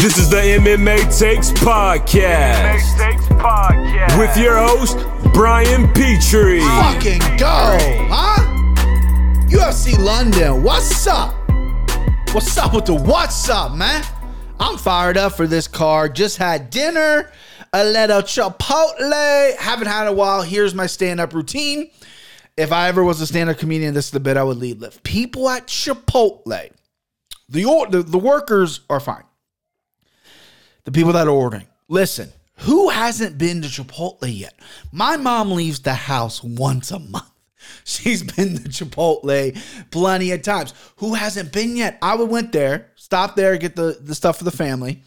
This is the MMA Takes Podcast. Podcast. With your host, Brian Petrie. Fucking go, huh? UFC London, what's up? What's up with the what's up, man? I'm fired up for this card. Just had dinner, a little Chipotle. Haven't had a while. Here's my stand up routine. If I ever was a stand up comedian, this is the bit I would lead with. People at Chipotle, the, the, the workers are fine. The people that are ordering, listen, who hasn't been to Chipotle yet? My mom leaves the house once a month. She's been to Chipotle plenty of times. Who hasn't been yet? I would went there, stopped there, get the, the stuff for the family.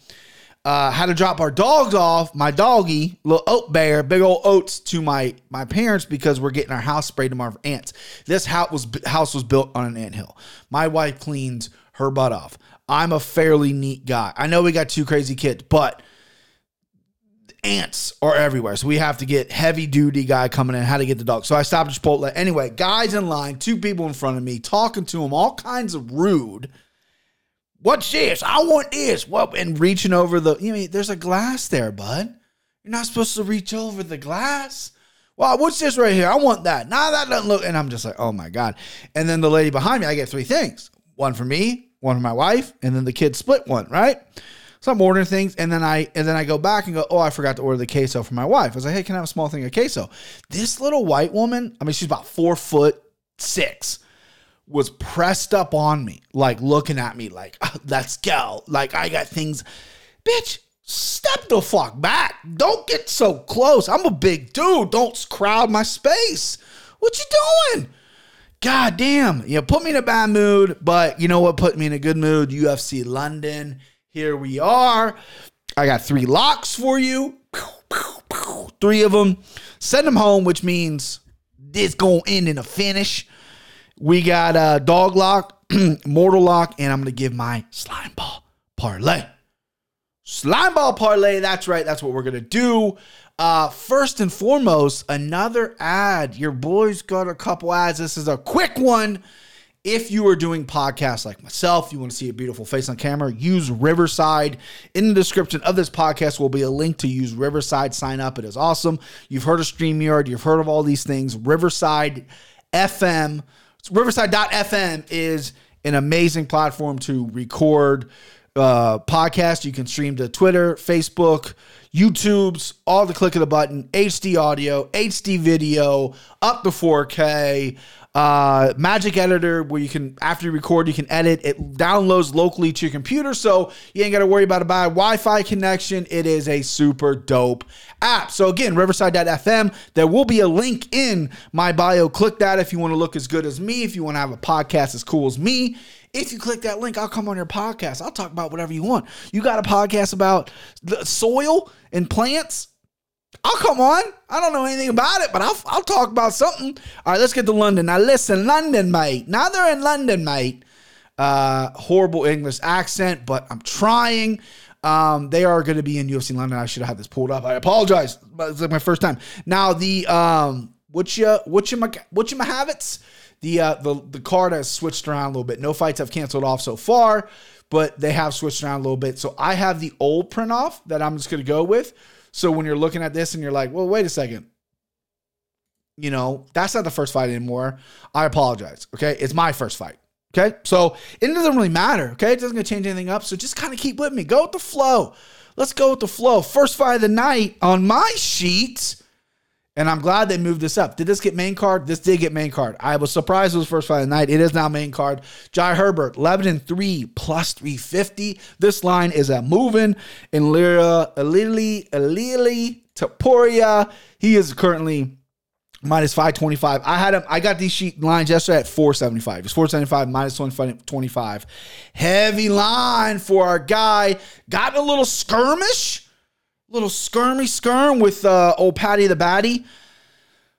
Uh, had to drop our dogs off, my doggy, little oat bear, big old oats to my my parents because we're getting our house sprayed tomorrow for ants. This house was house was built on an ant hill. My wife cleans her butt off. I'm a fairly neat guy. I know we got two crazy kids, but ants are everywhere. So we have to get heavy duty guy coming in, how to get the dog. So I stopped at Chipotle. Anyway, guys in line, two people in front of me, talking to them, all kinds of rude. What's this? I want this. Well, and reaching over the, you know, there's a glass there, bud. You're not supposed to reach over the glass. Well, what's this right here? I want that. Nah, that doesn't look. And I'm just like, oh my God. And then the lady behind me, I get three things one for me, one for my wife, and then the kid split one, right? So I'm ordering things, and then I and then I go back and go, oh, I forgot to order the queso for my wife. I was like, hey, can I have a small thing of queso? This little white woman, I mean, she's about four foot six, was pressed up on me, like looking at me, like, "Ah, let's go. Like I got things, bitch. Step the fuck back. Don't get so close. I'm a big dude. Don't crowd my space. What you doing? God damn. You put me in a bad mood, but you know what put me in a good mood? UFC London. Here we are. I got three locks for you. Three of them. Send them home, which means it's going to end in a finish. We got a dog lock, mortal lock, and I'm going to give my slime ball parlay. Slime ball parlay. That's right. That's what we're going to do. Uh, first and foremost, another ad. Your boys got a couple ads. This is a quick one. If you are doing podcasts like myself, you want to see a beautiful face on camera, use Riverside. In the description of this podcast will be a link to use Riverside. Sign up. It is awesome. You've heard of StreamYard, you've heard of all these things. Riverside FM, Riverside.fm is an amazing platform to record uh, podcast. You can stream to Twitter, Facebook, YouTube's, all the click of the button, HD audio, HD video, up to 4K. Uh, Magic Editor, where you can, after you record, you can edit. It downloads locally to your computer, so you ain't got to worry about a bad Wi Fi connection. It is a super dope app. So, again, Riverside.fm, there will be a link in my bio. Click that if you want to look as good as me, if you want to have a podcast as cool as me. If you click that link, I'll come on your podcast. I'll talk about whatever you want. You got a podcast about the soil and plants? I'll come on. I don't know anything about it, but I'll, I'll talk about something. All right, let's get to London. Now, listen, London, mate. Now they're in London, mate. Uh, horrible English accent, but I'm trying. Um, they are going to be in UFC London. I should have had this pulled up. I apologize. It's like my first time. Now the um, what you what you what you habits? The uh, the the card has switched around a little bit. No fights have canceled off so far, but they have switched around a little bit. So I have the old print off that I'm just going to go with. So when you're looking at this and you're like, well, wait a second. You know, that's not the first fight anymore. I apologize. Okay. It's my first fight. Okay. So it doesn't really matter. Okay. It doesn't gonna change anything up. So just kind of keep with me. Go with the flow. Let's go with the flow. First fight of the night on my sheet. And I'm glad they moved this up. Did this get main card? This did get main card. I was surprised it was first fight of the night. It is now main card. Jai Herbert, 11 and 3 plus 350. This line is a moving. And Lira Alili Alili Taporia. He is currently minus 525. I had him, I got these sheet lines yesterday at 475. It's 475 minus 25, 25. Heavy line for our guy. Got a little skirmish little skirmy skirm with uh, old Paddy the Baddy.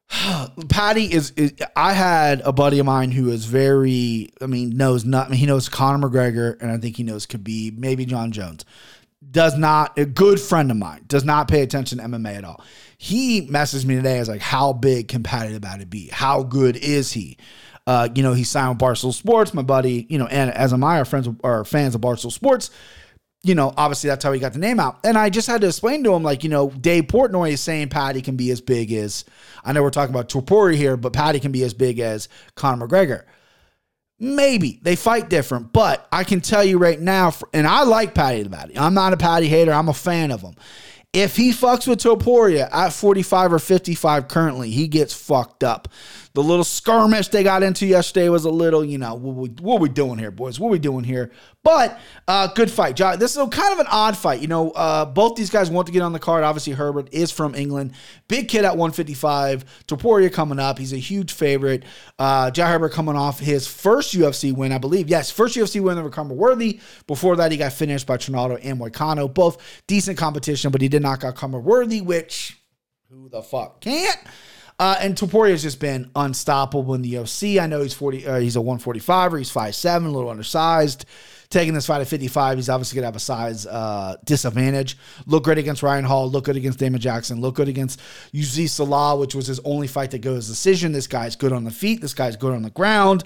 Patty is, is, I had a buddy of mine who is very, I mean, knows not, he knows Conor McGregor, and I think he knows Khabib, maybe Jon Jones. Does not, a good friend of mine, does not pay attention to MMA at all. He messaged me today as like, how big can Paddy the Baddy be? How good is he? Uh, you know, he signed with Barstool Sports, my buddy, you know, and as am I, our friends are fans of Barstool Sports you know, obviously that's how he got the name out. And I just had to explain to him, like, you know, Dave Portnoy is saying Paddy can be as big as, I know we're talking about Topuria here, but Paddy can be as big as Conor McGregor. Maybe they fight different, but I can tell you right now, and I like Paddy the Baddy. I'm not a Paddy hater. I'm a fan of him. If he fucks with Topuria at 45 or 55 currently, he gets fucked up. The little skirmish they got into yesterday was a little, you know, what we, what we doing here, boys? What we doing here? But uh, good fight. This is kind of an odd fight. You know, uh, both these guys want to get on the card. Obviously, Herbert is from England. Big kid at 155. Topuria coming up. He's a huge favorite. Uh, Herbert coming off his first UFC win, I believe. Yes, first UFC win over Khama Worthy. Before that, he got finished by Trinaldo and Moicano. Both decent competition, but he did knock out Khama Worthy, which who the fuck can't? Uh, and Topuria has just been unstoppable in the UFC. I know he's 40, uh, he's a 145 or he's 5'7, a little undersized. Taking this fight at 55, he's obviously going to have a size uh, disadvantage. Look great against Ryan Hall, look good against Damon Jackson, look good against Youssef Zalal, which was his only fight that goes decision. This guy's good on the feet, this guy's good on the ground.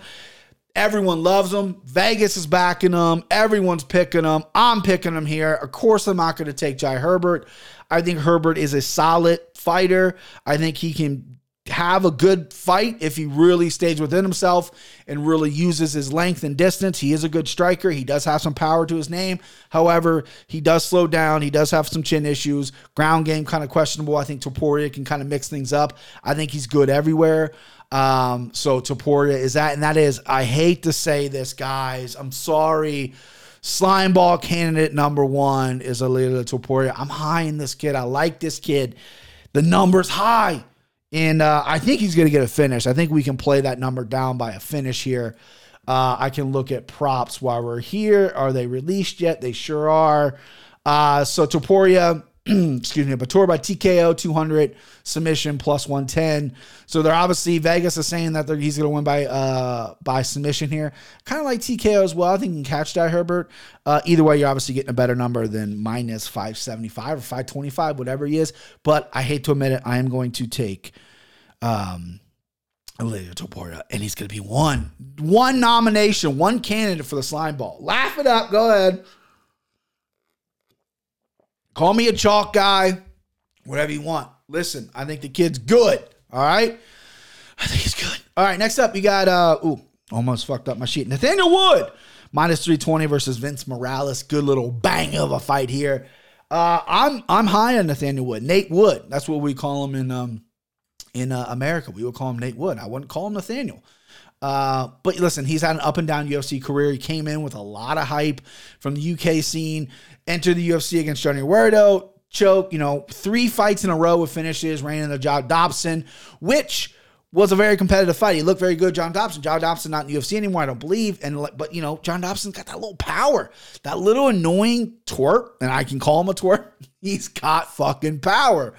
Everyone loves him. Vegas is backing him. Everyone's picking him. I'm picking him here. Of course, I'm not going to take Jai Herbert. I think Herbert is a solid fighter. I think he can have a good fight if he really stays within himself and really uses his length and distance. He is a good striker. He does have some power to his name. However, he does slow down. He does have some chin issues. Ground game kind of questionable. I think Topuria can kind of mix things up. I think he's good everywhere. Um, so Topuria is that, and that is, I hate to say this, guys. I'm sorry. Slime ball candidate number one is Ilia Topuria. I'm high in this kid. I like this kid. The number's high. And uh, I think he's going to get a finish. I think we can play that number down by a finish here. Uh, I can look at props while we're here. Are they released yet? They sure are. Uh, so Topuria, excuse me, a Bator by TKO 200 submission plus 110. So they're obviously Vegas is saying that he's going to win by uh by submission here. Kind of like TKO as well. I think you can catch that Herbert. Uh, either way, you're obviously getting a better number than minus 575 or 525, whatever he is. But I hate to admit it, I am going to take um Ilia Topuria, and he's going to be one one nomination, one candidate for the slime ball. Laugh it up. Go ahead. Call me a chalk guy, whatever you want. Listen, I think the kid's good. All right. I think he's good. All right. Next up, you got, uh, ooh, almost fucked up my sheet. Nathaniel Wood, minus 320 versus Vince Morales. Good little bang of a fight here. Uh, I'm I'm high on Nathaniel Wood. Nate Wood. That's what we call him in um in uh, America. We would call him Nate Wood. I wouldn't call him Nathaniel. Uh, but listen, he's had an up and down UFC career. He came in with a lot of hype from the UK scene, entered the UFC against Johnny Huerto, choke, you know, three fights in a row with finishes, ran into John Dodson, which was a very competitive fight. He looked very good, John Dodson. John Dodson not in UFC anymore, I don't believe. And but you know, John Dodson's got that little power, that little annoying twerp, and I can call him a twerp. He's got fucking power.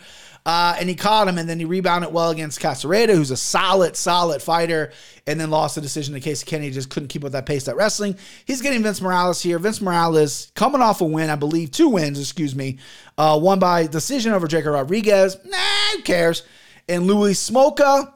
Uh, and he caught him, and then he rebounded well against Casereda, who's a solid, solid fighter, and then lost the decision to Casey Kenney. Just couldn't keep up that pace at wrestling. He's getting Vince Morales here. Vince Morales coming off a win, I believe, two wins, excuse me. Uh, one by decision over Jacob Rodriguez. Nah, who cares? And Louis Smolka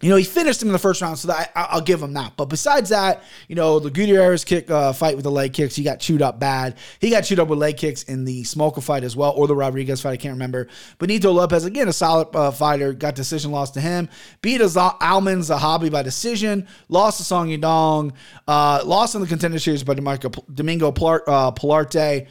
you know, he finished him in the first round, so that I, will give him that. But besides that, you know, the Gutierrez kick uh, fight with the leg kicks, he got chewed up bad. He got chewed up with leg kicks in the Smolka fight as well, or the Rodriguez fight. I can't remember. Benito Lopez, again, a solid uh, fighter, got decision loss to him. Beat Aiemann Zahabi by decision. Lost to Song Yadong. Uh, lost in the contender series by Domingo, Domingo uh, Pilarte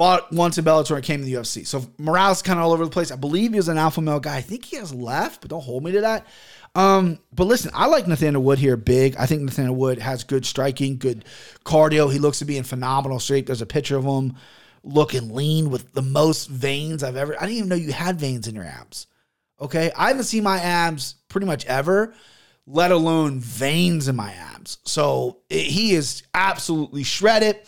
fought once in Bellator and came to the UFC. So Morales kind of all over the place. I believe he was an alpha male guy. I think he has left, but don't hold me to that. Um, but listen, I like Nathaniel Wood here big. I think Nathaniel Wood has good striking, good cardio. He looks to be in phenomenal shape. There's a picture of him looking lean with the most veins I've ever. I didn't even know you had veins in your abs. Okay. I haven't seen my abs pretty much ever, let alone veins in my abs. So it, he is absolutely shredded.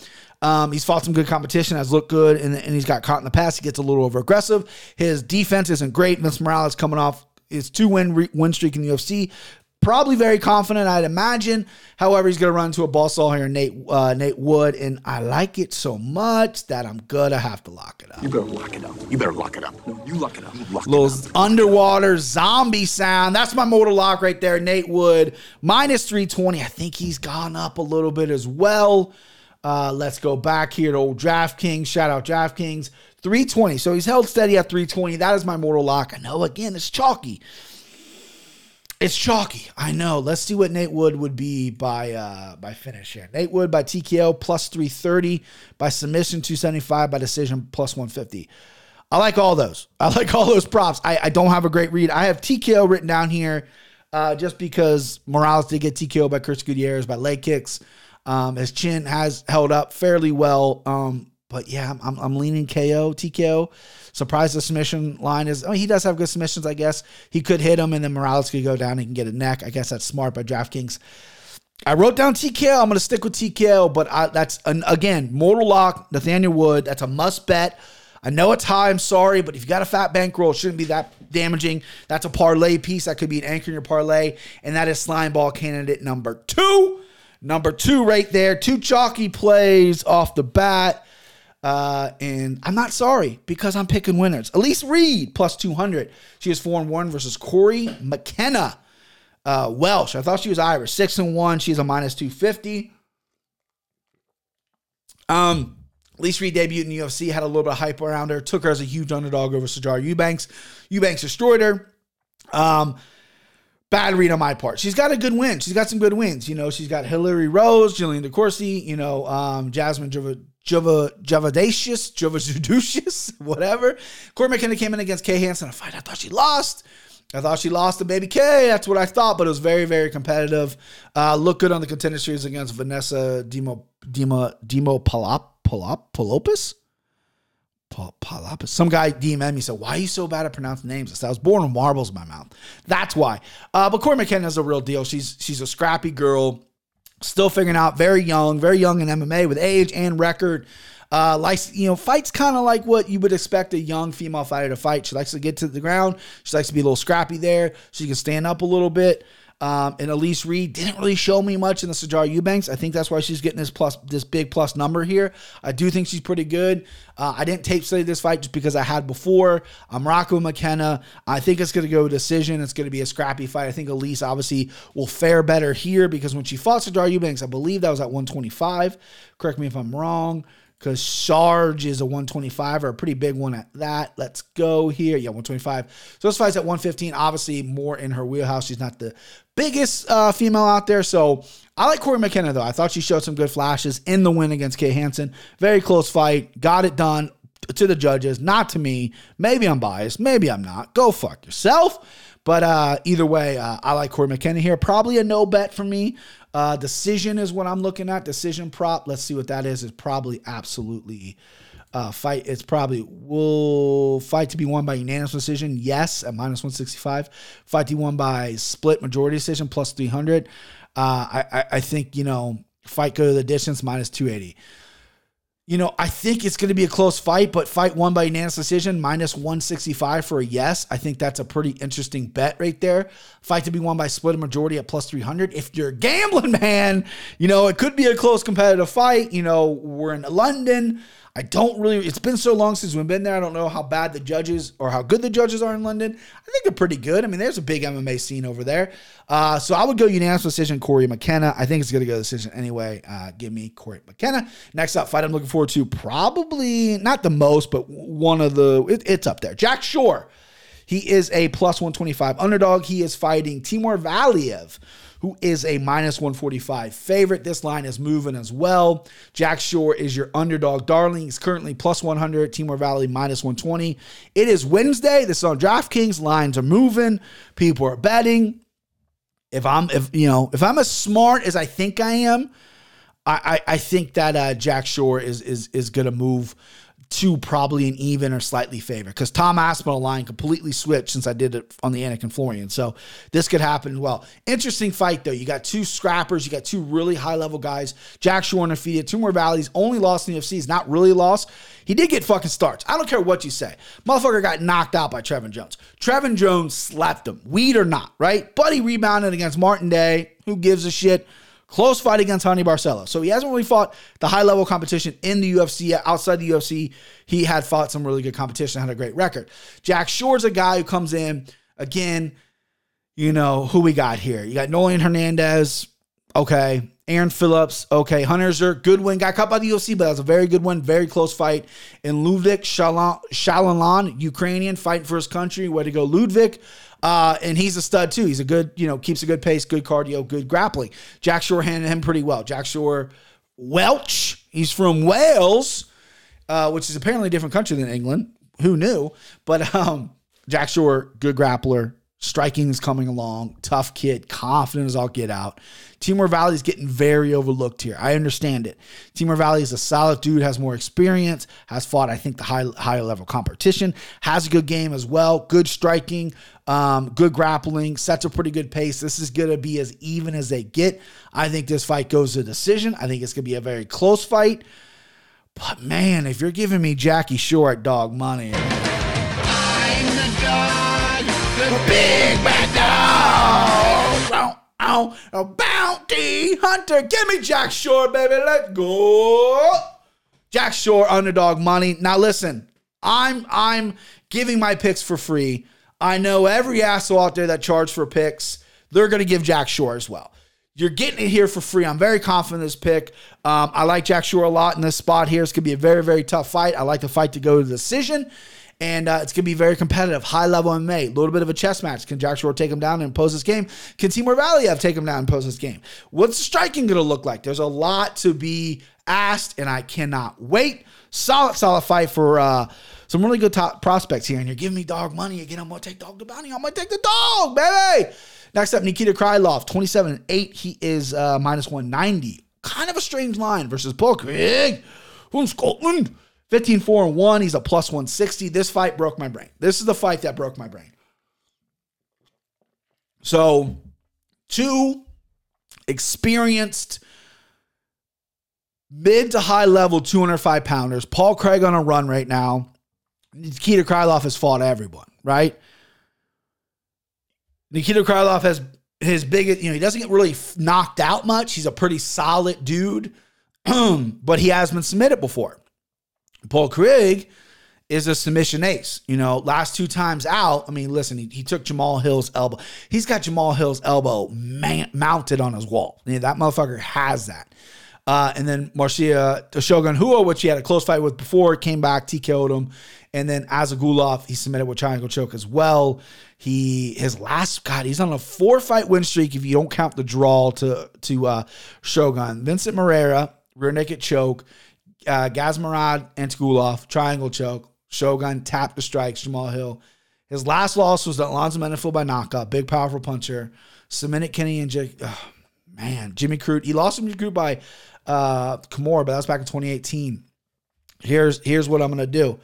Um, he's fought some good competition, has looked good, and, and he's got caught in the past. He gets a little over aggressive. His defense isn't great. Vince Morales coming off his two win re- win streak in the UFC. Probably very confident, I'd imagine. However, he's going to run into a ball saw here, Nate uh, Nate Wood, and I like it so much that I'm gonna have to lock it up. You better lock it up. You better lock it up. No, you lock it up. You lock Little it up. underwater zombie sound. That's my mortal lock right there. Nate Wood minus 320. I think he's gone up a little bit as well. Uh, let's go back here to old DraftKings. Shout out DraftKings. 320. So he's held steady at 320. That is my mortal lock. I know, again, it's chalky. It's chalky. I know. Let's see what Nate Wood would be by uh by finish here. Nate Wood by TKO plus 330, by submission 275, by decision plus 150. I like all those. I like all those props. I, I don't have a great read. I have TKO written down here uh, just because Morales did get TKO by Chris Gutierrez by leg kicks. Um, his chin has held up fairly well. Um, but yeah, I'm, I'm leaning KO, TKO. Surprise the submission line is. Mean, he does have good submissions, I guess. He could hit him, and then Morales could go down. He can get a neck. I guess that's smart by DraftKings. I wrote down TKO. I'm going to stick with TKO, but I, that's an, again mortal lock. Nathaniel Wood. That's a must bet. I know it's high. I'm sorry, but if you got a fat bankroll, it shouldn't be that damaging. That's a parlay piece. That could be an anchor in your parlay, and that is slime ball candidate number two. Number two, right there. Two chalky plays off the bat. Uh, and I'm not sorry because I'm picking winners. Elise Reed plus 200. She is 4 and 1 versus Cory McKenna. Uh, Welsh. I thought she was Irish. 6 and 1. She's a minus 250. Um, Elise Reed debuted in the UFC, had a little bit of hype around her, took her as a huge underdog over Sijara Eubanks. Eubanks destroyed her. Um, bad read on my part. She's got a good win. She's got some good wins. You know, she's got Hillary Rose, Jillian DeCourcy, you know, um, Jasmine Java, Javadacious, Javazuducious, whatever. Cory McKenna came in against Kay Hansen, a fight I thought she lost. I thought she lost to Baby K. That's what I thought, but it was very, very competitive. Uh, looked good on the contender series against Vanessa Demo Demo Demo Palop Palop Palopis. Palopis. Some guy DM'd me said, "Why are you so bad at pronouncing names?" I said, "I was born with marbles in my mouth. That's why." Uh, but Cory McKenna is a real deal. She's she's a scrappy girl, still figuring out. Very young, very young in MMA with age and record. Uh, likes you know fights kind of like what you would expect a young female fighter to fight. She likes to get to the ground. She likes to be a little scrappy there. She can stand up a little bit. Um, and Elise Reed didn't really show me much in the Sijara Eubanks. I think that's why she's getting this plus this big plus number here. I do think she's pretty good. Uh, I didn't tape study this fight just because I had before. I'm rocking McKenna. I think it's going to go decision. It's going to be a scrappy fight. I think Elise obviously will fare better here because when she fought Sijara Eubanks, I believe that was at 125. Correct me if I'm wrong because Sarge is a 125 or a pretty big one at that. Let's go here. Yeah, 125. So this fight's at 115. Obviously, more in her wheelhouse. She's not the biggest uh, female out there. So I like Cory McKenna, though. I thought she showed some good flashes in the win against Kay Hansen. Very close fight. Got it done to the judges, not to me. Maybe I'm biased. Maybe I'm not. Go fuck yourself. But uh, either way, uh, I like Cory McKenna here. Probably a no bet for me. Uh, decision is what I'm looking at. Decision prop. Let's see what that is. Is probably absolutely uh, fight. It's probably will fight to be won by unanimous decision. Yes, at minus 165. Fight to be won by split majority decision plus 300. Uh, I, I I think you know fight go to the distance minus 280 you know, I think it's going to be a close fight, but fight won by unanimous decision, minus 165 for a yes. I think that's a pretty interesting bet right there. Fight to be won by split majority at plus 300. If you're a gambling man, you know, it could be a close competitive fight. You know, we're in London. I don't really, it's been so long since we've been there. I don't know how bad the judges or how good the judges are in London. I think they're pretty good. I mean, there's a big MMA scene over there. Uh, so I would go unanimous decision, Cory McKenna. I think it's going to go decision anyway. Uh, give me Cory McKenna. Next up, fight I'm looking forward to, probably not the most, but one of the, it, it's up there. Jack Shore. He is a plus 125 underdog. He is fighting Timur Valiev who is a minus 145 favorite. This line is moving as well. Jack Shore is your underdog darling. He's currently plus 100. Timur Valley minus 120. It is Wednesday. This is on DraftKings. Lines are moving. People are betting. If I'm, if you know, if I'm as smart as I think I am, I, I, I think that uh, Jack Shore is is is to move to probably an even or slightly favor because Tom Aspinall line completely switched since I did it on the Anakin Florian. So this could happen as well. Interesting fight though. You got two scrappers, you got two really high level guys. Jack Shore undefeated, two more valleys, only lost in the UFC. Is not really lost. He did get fucking starts. I don't care what you say. Motherfucker got knocked out by Trevin Jones. Trevin Jones slapped him, weed or not, right? He rebounded against Martin Day. Who gives a shit? Close fight against Raoni Barcelo. So he hasn't really fought the high level competition in the UFC. Outside the UFC, he had fought some really good competition, had a great record. Jack Shore's a guy who comes in, again, you know, who we got here. You got Nolan Hernandez, Okay. Aaron Phillips, okay. Hunter good win. Got caught by the UFC, but that was a very good one. Very close fight. And Ludwig Shalalan, Ukrainian, fighting for his country. Way to go, Ludwig. Uh, and he's a stud too. He's a good, you know, keeps a good pace, good cardio, good grappling. Jack Shore handled him pretty well. Jack Shore, Welch, he's from Wales, uh, which is apparently a different country than England. Who knew? But um, Jack Shore, good grappler, Striking is coming along. Tough kid, confident as all get out. Timur Valley is getting very overlooked here. I understand it. Timur Valley is a solid dude, has more experience, has fought, I think, the high higher level competition, has a good game as well, good striking, um, good grappling, sets a pretty good pace. This is going to be as even as they get. I think this fight goes to decision. I think it's going to be a very close fight. But man, if you're giving me Jackie Short dog money, big bad dog. Oh, a bounty hunter. Give me Jack Shore, baby. Let's go. Jack Shore underdog money. Now listen, I'm I'm giving my picks for free. I know every asshole out there that charge for picks, they're going to give Jack Shore as well. You're getting it here for free. I'm very confident in this pick. Um, I like Jack Shore a lot in this spot here. It's going to be a very, very tough fight. I like the fight to go to the decision and uh, it's going to be very competitive, high level MMA, a little bit of a chess match. Can Jack Shore take him down and pose this game? Can Timur Valiev take him down and pose this game? What's the striking going to look like? There's a lot to be asked, and I cannot wait. Solid, solid fight for uh, some really good top prospects here. And you're giving me dog money again. I'm going to take dog the bounty. I'm going to take the dog, baby. Next up, Nikita Krylov, 27 and 8. He is uh, minus 190. Kind of a strange line versus Paul Craig from Scotland. 15 4 and 1. He's a plus 160. This fight broke my brain. This is the fight that broke my brain. So, two experienced mid to high level 205 pounders. Paul Craig on a run right now. Nikita Krylov has fought everyone, right? Nikita Krylov has his biggest, you know, he doesn't get really knocked out much. He's a pretty solid dude, but he has been submitted before. Paul Craig is a submission ace. You know, last two times out, I mean, listen, he, he took Jamal Hill's elbow. He's got Jamal Hill's elbow man, mounted on his wall. Yeah, that motherfucker has that. Uh, and then Marcia Shogun Rua, which he had a close fight with before, came back, TKO'd him. And then Azagulov, he submitted with triangle choke as well. He his last God, he's on a four fight win streak if you don't count the draw to to uh, Shogun. Vincent Moreira, rear naked choke uh, Gazmarad, Antigulov, triangle choke. Shogun tapped the strikes. Jamal Hill. His last loss was to Alonzo Menifield by knockout. Big, powerful puncher. Cemented Kenny and J- oh, man, Jimmy Crute. He lost him to Jimmy Crute by uh, Kimura, but that was back in 2018. Here's here's what I'm gonna do.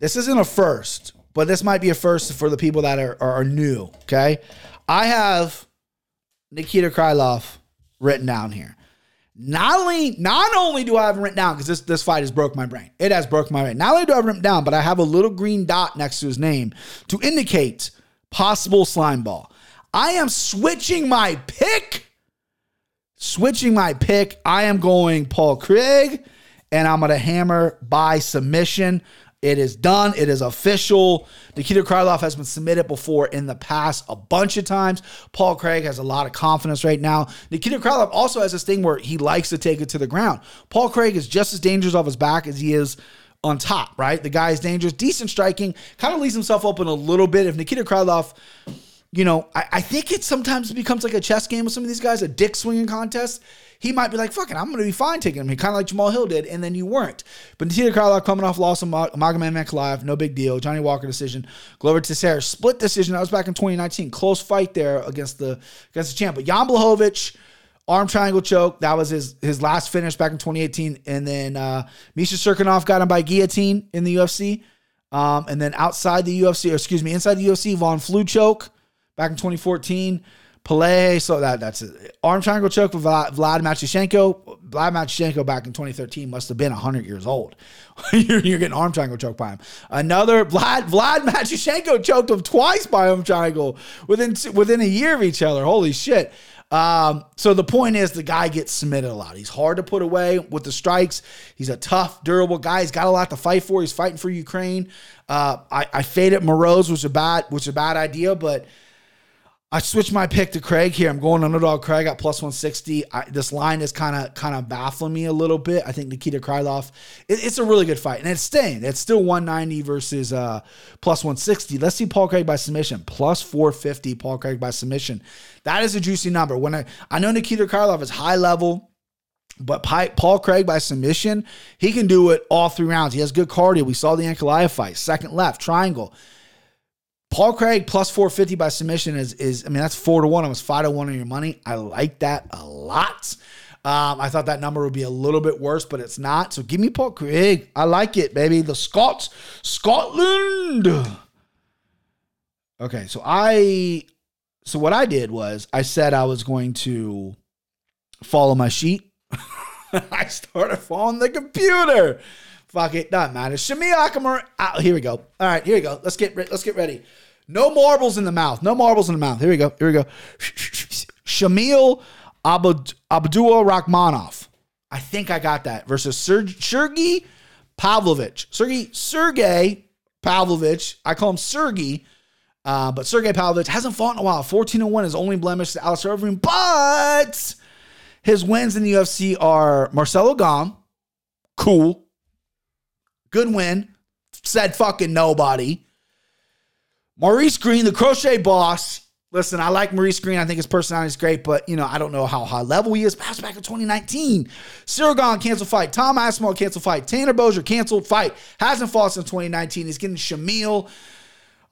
This isn't a first, but this might be a first for the people that are, are, are new. Okay, I have Nikita Krylov written down here. Not only, not only do I have it written down because this this fight has broke my brain. It has broke my brain. Not only do I have it written down, but I have a little green dot next to his name to indicate possible slime ball. I am switching my pick. Switching my pick. I am going Paul Craig, and I'm going to hammer by submission. It is done. It is official. Nikita Krylov has been submitted before in the past a bunch of times. Paul Craig has a lot of confidence right now. Nikita Krylov also has this thing where he likes to take it to the ground. Paul Craig is just as dangerous off his back as he is on top, right? The guy is dangerous, decent striking, kind of leaves himself open a little bit. If Nikita Krylov you know, I, I, think it sometimes becomes like a chess game with some of these guys, a dick swinging contest he might be like, fuck it, I'm going to be fine taking him. He kind of like Jamal Hill did, and then you weren't. But Nikita Krylov coming off loss of Magomed Ankalaev, no big deal. Johnny Walker decision. Glover Teixeira, split decision. That was back in 2019. Close fight there against the against the champ. But Jan Blachowicz, arm triangle choke. That was his his last finish back in 2018. And then uh, Misha Cirkunov got him by guillotine in the UFC. Um, and then outside the UFC, or excuse me, inside the UFC, Von Flue choke back in 2014. Pelé, so that that's it. Arm triangle choke with Vlad, Matyushenko. Vlad Matyushenko back in 2013 must have been 100 years old. you're, you're, getting arm triangle choke by him. Another Vlad Vlad Matyushenko choked him twice by arm triangle within within a year of each other. Holy shit. Um, so the point is the guy gets submitted a lot. He's hard to put away with the strikes. He's a tough, durable guy. He's got a lot to fight for. He's fighting for Ukraine. Uh, I, I faded Moroz, which a bad, which a bad idea, but I switched my pick to Craig here. I'm going underdog Craig at plus 160. I, this line is kind of kind of baffling me a little bit. I think Nikita Krylov, it, it's a really good fight, and it's staying. It's still 190 versus uh, plus 160. Let's see Paul Craig by submission plus 450. Paul Craig by submission. That is a juicy number. When I I know Nikita Krylov is high level. But Paul Craig by submission, he can do it all three rounds. He has good cardio. We saw the Ankalaev fight, second left, triangle. Paul Craig plus 450 by submission is, is I mean, that's four to one, almost five to one on your money. I like that a lot. Um, I thought that number would be a little bit worse, but it's not. So give me Paul Craig. I like it, baby. The Scots, Scotland. Okay, so I, so what I did was I said I was going to follow my sheet. I started following the computer. Fuck it, doesn't matter. Shamil Nakamura. Oh, here we go. All right, here we go. Let's get let's get ready. No marbles in the mouth. No marbles in the mouth. Here we go. Here we go. Shamil Abd- Abdul Rachmanov. I think I got that. Versus Sergey Pavlovich. Sergey Sergey Pavlovich. I call him Sergey. Uh, but Sergey Pavlovich hasn't fought in a while. 14 1 is only blemish to Alistair Overeem. But his wins in the UFC are Marcelo Gom. Cool. Good win. Said fucking nobody. Maurice Greene, the crochet boss. Listen, I like Maurice Greene. I think his personality is great, but you know, I don't know how high level he is. Perhaps back in 2019. Siragon canceled fight. Tom Aspinall canceled fight. Tanner Boser canceled fight. Hasn't fought since 2019. He's getting Shamil.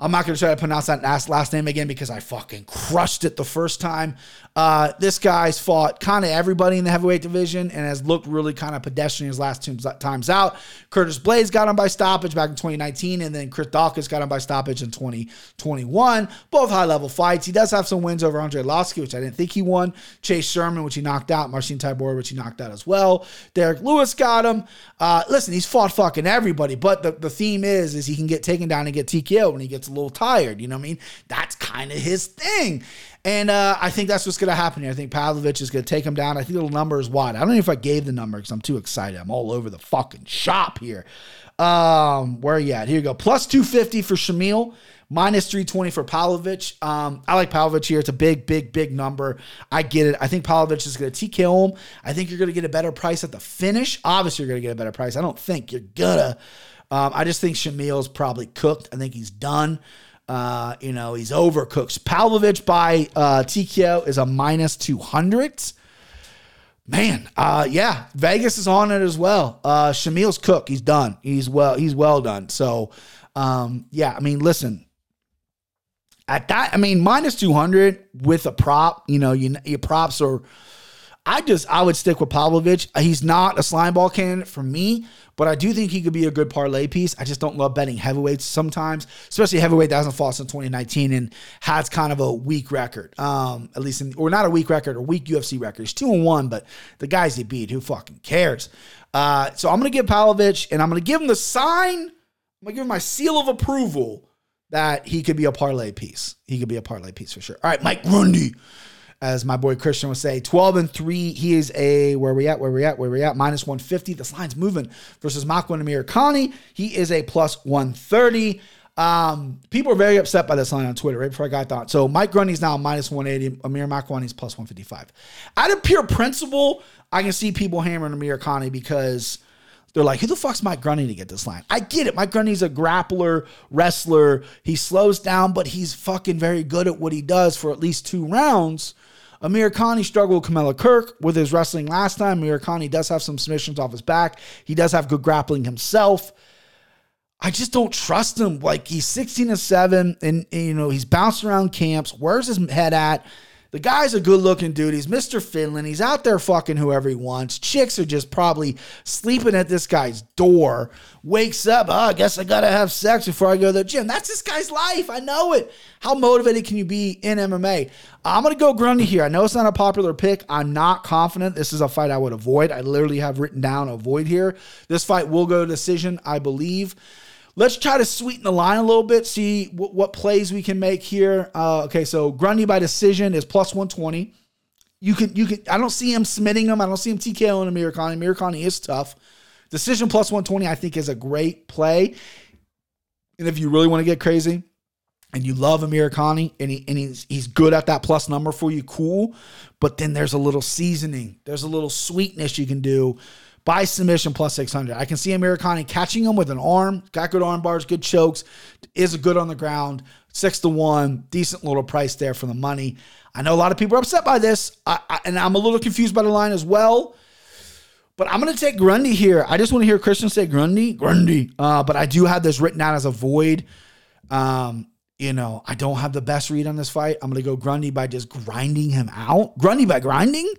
I'm not going to try to pronounce that last last name again because I fucking crushed it the first time. Uh, this guy's fought kind of everybody in the heavyweight division and has looked really kind of pedestrian his last two times out. Curtis Blaydes got him by stoppage back in 2019, and then Chris Daukaus got him by stoppage in 2021. Both high level fights. He does have some wins over Andre Arlovski, which I didn't think he won. Chase Sherman, which he knocked out. Marcin Tybura, which he knocked out as well. Derrick Lewis got him. Uh, listen, he's fought fucking everybody, but the, the theme is is he can get taken down and get TKO when he gets a little tired. You know what I mean? That's kind of his thing. And uh, I think that's what's going to happen here. I think Pavlovich is going to take him down. I think the number is wide. I don't know if I gave the number because I'm too excited. I'm all over the fucking shop here. Um, where are you at? Here you go. Plus 250 for Shamil, minus 320 for Pavlovich. Um, I like Pavlovich here. It's a big, big, big number. I get it. I think Pavlovich is going to TKO him. I think you're going to get a better price at the finish. Obviously, you're going to get a better price. I don't think you're going to. Um, I just think Shamil's probably cooked. I think he's done. Uh, you know, he's overcooked. Pavlovich by uh, TKO is a minus 200. Man, uh, yeah, Vegas is on it as well. Uh, Shamil's cook. He's done. He's well. He's well done. So, um, yeah. I mean, listen. At that, I mean, minus two hundred with a prop. You know, you, your props are. I just I would stick with Pavlovich. He's not a slime ball candidate for me, but I do think he could be a good parlay piece. I just don't love betting heavyweights sometimes, especially heavyweight that hasn't fought since 2019 and has kind of a weak record. Um, at least in, or not a weak record, a weak UFC record. He's two and one, but the guys he beat, who fucking cares? Uh, so I'm gonna give Pavlovich, and I'm gonna give him the sign. I'm gonna give him my seal of approval that he could be a parlay piece. He could be a parlay piece for sure. All right, Mike Grundy as my boy Christian would say, 12 and 3. He is a where we at, where we at, where we at, minus 150. This line's moving versus Makwan Amirkhani. He is a plus 130. Um, people are very upset by this line on Twitter, right before I got that. So Mike Grundy's now minus 180. Amir Makwan's plus 155. Out of pure principle, I can see people hammering Amirkhani because they're like, who the fuck's Mike Grundy to get this line? I get it. Mike Grundy's a grappler, wrestler. He slows down, but he's fucking very good at what he does for at least two rounds. Amirkhani struggled with Kamuela Kirk with his wrestling last time. Amirkhani does have some submissions off his back. He does have good grappling himself. I just don't trust him. Like he's 16 and 7 and, and you know, he's bouncing around camps. Where's his head at? The guy's a good looking dude. He's Mr. Finland. He's out there fucking whoever he wants. Chicks are just probably sleeping at this guy's door. Wakes up, oh, I guess I gotta have sex before I go to the gym. That's this guy's life. I know it. How motivated can you be in MMA? I'm gonna go Grundy here. I know it's not a popular pick. I'm not confident. This is a fight I would avoid. I literally have written down avoid here. This fight will go to decision, I believe. Let's try to sweeten the line a little bit, see what, what plays we can make here. Uh, okay, so Grundy by decision is plus 120. You can, you can. I don't see him submitting him. I don't see him TKOing Amirkhani. Amirkhani is tough. Decision plus 120, I think, is a great play. And if you really want to get crazy, and you love Amirkhani and, he, and he's, he's good at that plus number for you, cool. But then there's a little seasoning, there's a little sweetness you can do by submission plus 600. I can see Amirkhani catching him with an arm, got good arm bars, good chokes, is good on the ground, six to one, decent little price there for the money. I know a lot of people are upset by this, I, I, and I'm a little confused by the line as well. But I'm going to take Grundy here. I just want to hear Christian say Grundy, Grundy. Uh, but I do have this written out as a void. Um, you know, I don't have the best read on this fight. I'm going to go Grundy by just grinding him out. Grundy by grinding.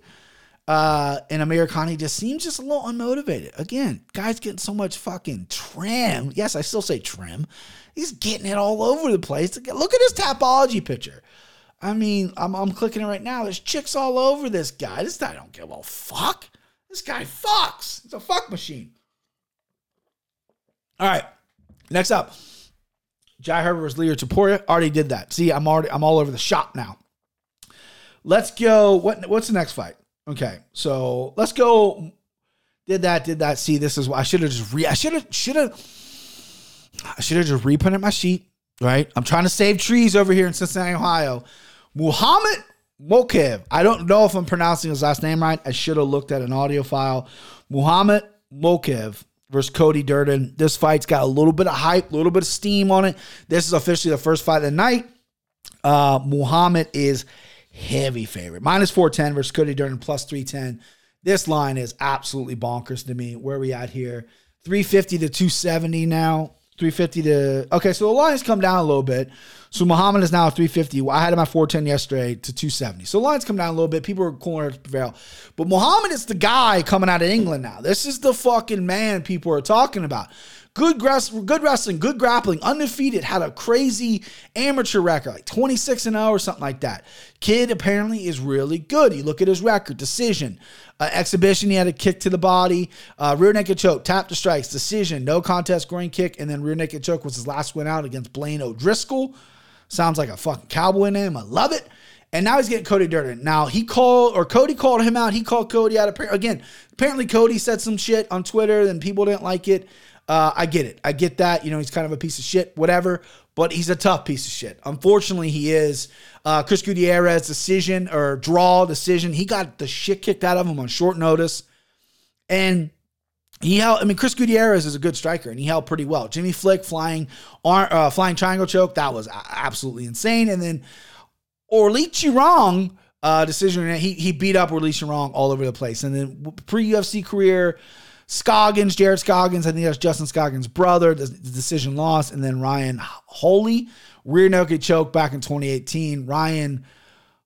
Uh, and Amirkhani just seems just a little unmotivated. Again, guy's getting so much fucking trim. Yes, I still say trim. He's getting it all over the place. Look at his Tapology picture. I mean, I'm, I'm clicking it right now. There's chicks all over this guy. This guy don't give a fuck. This guy fucks. It's a fuck machine. All right. Next up. Jai Herbert versus Leo Topuria. Already did that. See, I'm already I'm all over the shop now. Let's go. What what's the next fight? Okay, so let's go. Did that? Did that? See, this is why I should have just re. I should have should have. I should have just reprinted my sheet. Right. I'm trying to save trees over here in Cincinnati, Ohio. Muhammad Mokaev. I don't know if I'm pronouncing his last name right. I should have looked at an audio file. Muhammad Mokaev versus Cody Durden. This fight's got a little bit of hype, a little bit of steam on it. This is officially the first fight of the night. Uh, Muhammad is heavy favorite. Minus 410 versus Cody Durden plus 310. This line is absolutely bonkers to me. Where are we at here? 350 to 270 now. 350 to okay, so the line's come down a little bit. So Muhammad is now 350. I had him at 410 yesterday to 270. So the line's come down a little bit. People are calling to prevail. But Muhammad is the guy coming out of England now. This is the fucking man people are talking about. Good, good wrestling, good grappling, undefeated, had a crazy amateur record, like 26 and 0 or something like that. Kid apparently is really good. You look at his record, decision, uh, exhibition, he had a kick to the body, uh, rear naked choke, tap to strikes, decision, no contest, groin kick, and then rear naked choke was his last win out against Blaine O'Driscoll. Sounds like a fucking cowboy name. I love it. And now he's getting Cody Durden. Now he called, or Cody called him out. He called Cody out. Again, apparently Cody said some shit on Twitter and people didn't like it. Uh, I get it. I get that. You know, he's kind of a piece of shit, whatever, but he's a tough piece of shit. Unfortunately, he is. Uh, Chris Gutierrez decision or draw decision. He got the shit kicked out of him on short notice. And he held, I mean, Chris Gutierrez is a good striker and he held pretty well. Jimmy Flick flying, uh, flying triangle choke. That was absolutely insane. And then Orlichi Wrong, uh, decision. He, he beat up Orlichi Wrong all over the place. And then pre UFC career, Scoggins, Jared Scoggins, I think that's Justin Scoggins' brother, the, decision loss, and then Ryan Holy rear naked choke back in 2018. Ryan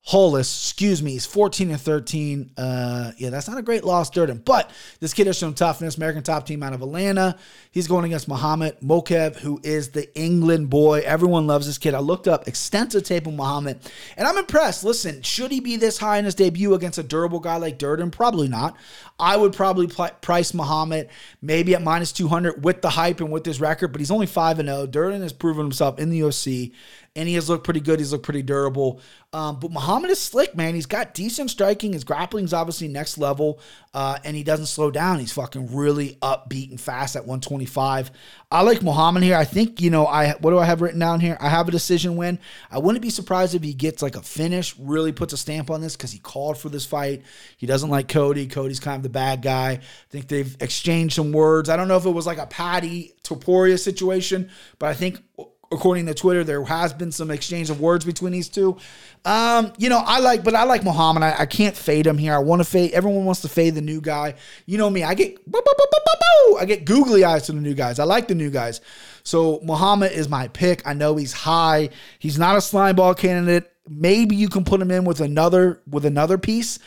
Hollis, excuse me, he's 14 and 13. Uh, yeah, that's not a great loss, Durden. But this kid has shown toughness. American top team out of Atlanta. He's going against Muhammad Mokaev, who is the England boy. Everyone loves this kid. I looked up extensive tape of Muhammad, and I'm impressed. Listen, should he be this high in his debut against a durable guy like Durden? Probably not. I would probably pl- price Muhammad maybe at minus 200 with the hype and with his record, but he's only 5 and 0. Durden has proven himself in the UFC and he has looked pretty good. He's looked pretty durable. Um, but Muhammad is slick, man. He's got decent striking. His grappling's obviously next level, uh, and he doesn't slow down. He's fucking really upbeat and fast at 125. I like Muhammad here. I think you know I what do I have written down here? I have a decision win. I wouldn't be surprised if he gets like a finish. Really puts a stamp on this because he called for this fight. He doesn't like Cody. Cody's kind of the bad guy. I think they've exchanged some words. I don't know if it was like a Paddy Topuria situation, but I think according to Twitter, there has been some exchange of words between these two. Um, you know, I like, but I like Muhammad. I, I can't fade him here. I want to fade. Everyone wants to fade the new guy. You know me. I get, I get googly eyes to the new guys. I like the new guys. So Muhammad is my pick. I know he's high. He's not a slime ball candidate. Maybe you can put him in with another with another piece.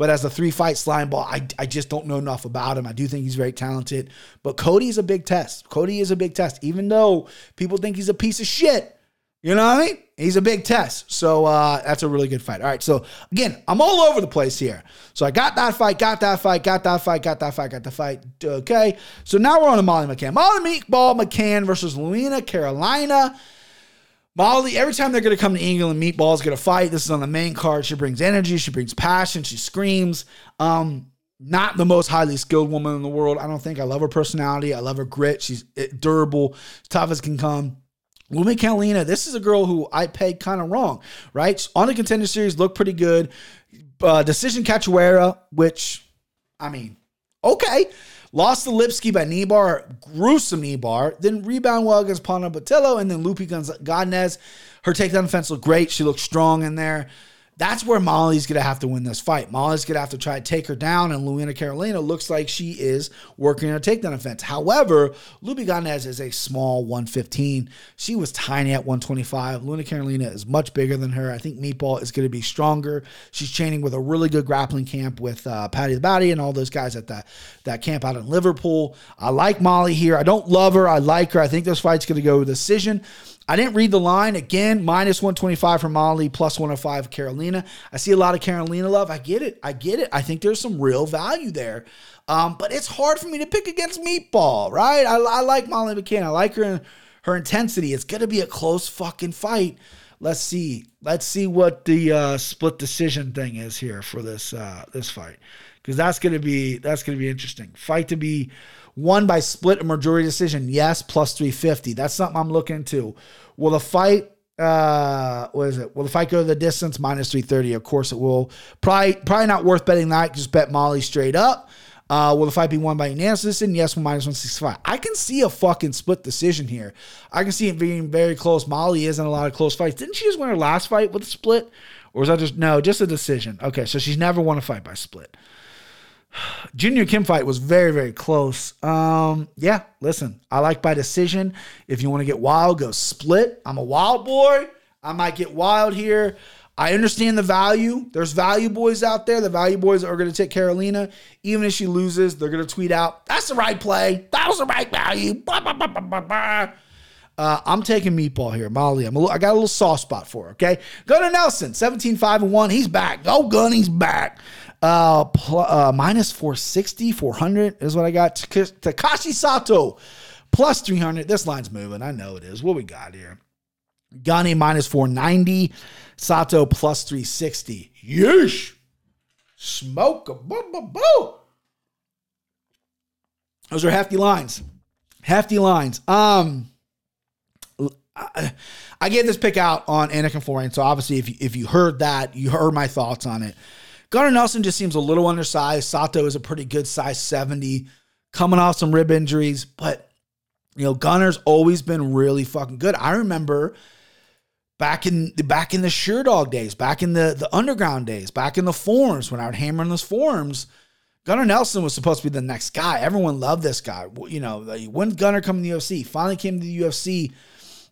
But as a three fight slime ball, I, I just don't know enough about him. I do think he's very talented. But Cody's a big test. Cody is a big test, even though people think he's a piece of shit. You know what I mean? He's a big test. So uh, that's a really good fight. All right. So again, I'm all over the place here. So I got that fight, got that fight, got that fight, got that fight, got the fight. Okay. So now we're on to Molly McCann. Molly Meatball McCann versus Luana Carolina. Molly, every time they're going to come to England, Meatball's going to fight. This is on the main card. She brings energy. She brings passion. She screams. Um, not the most highly skilled woman in the world. I don't think. I love her personality. I love her grit. She's eh, durable, tough as can come. Lumi Carolina, this is a girl who I pegged kind of wrong, right? On the contender series, looked pretty good. Uh, decision Cachuera, which, I mean, okay. Lost to Lipski by knee bar, gruesome knee bar. Then rebound well against Poliana Botelho, and then Loopy Godinez. Her takedown defense looked great. She looked strong in there. That's where Molly's going to have to win this fight. Molly's going to have to try to take her down, and Luana Carolina looks like she is working on a takedown offense. However, Loopy Godinez is a small 115. She was tiny at 125. Luana Carolina is much bigger than her. I think Meatball is going to be stronger. She's training with a really good grappling camp with uh, Paddy the Baddy and all those guys at that, that camp out in Liverpool. I like Molly here. I don't love her. I like her. I think this fight's going to go decision. I didn't read the line. Again, minus 125 for Molly, plus 105 Carolina. I see a lot of Carolina love. I get it. I get it. I think there's some real value there. Um, but it's hard for me to pick against Meatball, right? I, I like Molly McCann. I like her her intensity. It's going to be a close fucking fight. Let's see. Let's see what the uh, split decision thing is here for this uh, this fight, because that's going to be that's going to be interesting. Fight to be won by split or majority decision. Yes, plus 350. That's something I'm looking into. Will the fight uh what is it? Will the fight go the distance? Minus 330 of course it will. Probably probably not worth betting that. Just bet molly straight up. Uh will the fight be won by unanimous decision? Yes minus 165 i can see a fucking split decision here. I can see it being very close. Molly is in a lot of close fights. Didn't she just win her last fight with a split? Or was that just no just a decision. Okay so she's never won a fight by split Ji Yeon Kim fight was very, very close. Um, yeah, listen, I like by decision. If you want to get wild, go split. I'm a wild boy. I might get wild here. I understand the value. There's value boys out there. The value boys are going to take Carolina. Even if she loses, they're going to tweet out, that's the right play. That was the right value. Blah, blah, blah, uh, I'm taking Meatball here. Molly, I'm a little, I got a little soft spot for her, okay? Gunnar Nelson, 17 5 and 1. He's back. Go, Gun. He's back. Uh, pl- uh, minus 460, 400 is what I got. Takashi Sato plus 300. This line's moving. I know it is. What we got here? Gani minus 490. Sato plus 360. Yeesh. Smoke a boo boo boo. Those are hefty lines. Hefty lines. Um, I, I gave this pick out on Anik and Florian. So obviously, if you, if you heard that, you heard my thoughts on it. Gunnar Nelson just seems a little undersized. Sato is a pretty good size 70, coming off some rib injuries, but you know, Gunnar's always been really fucking good. I remember back in back in the Sherdog days, back in the the underground days, back in the forums when I would hammer in those forums. Gunnar Nelson was supposed to be the next guy. Everyone loved this guy. You know, when Gunnar come to the UFC, finally came to the UFC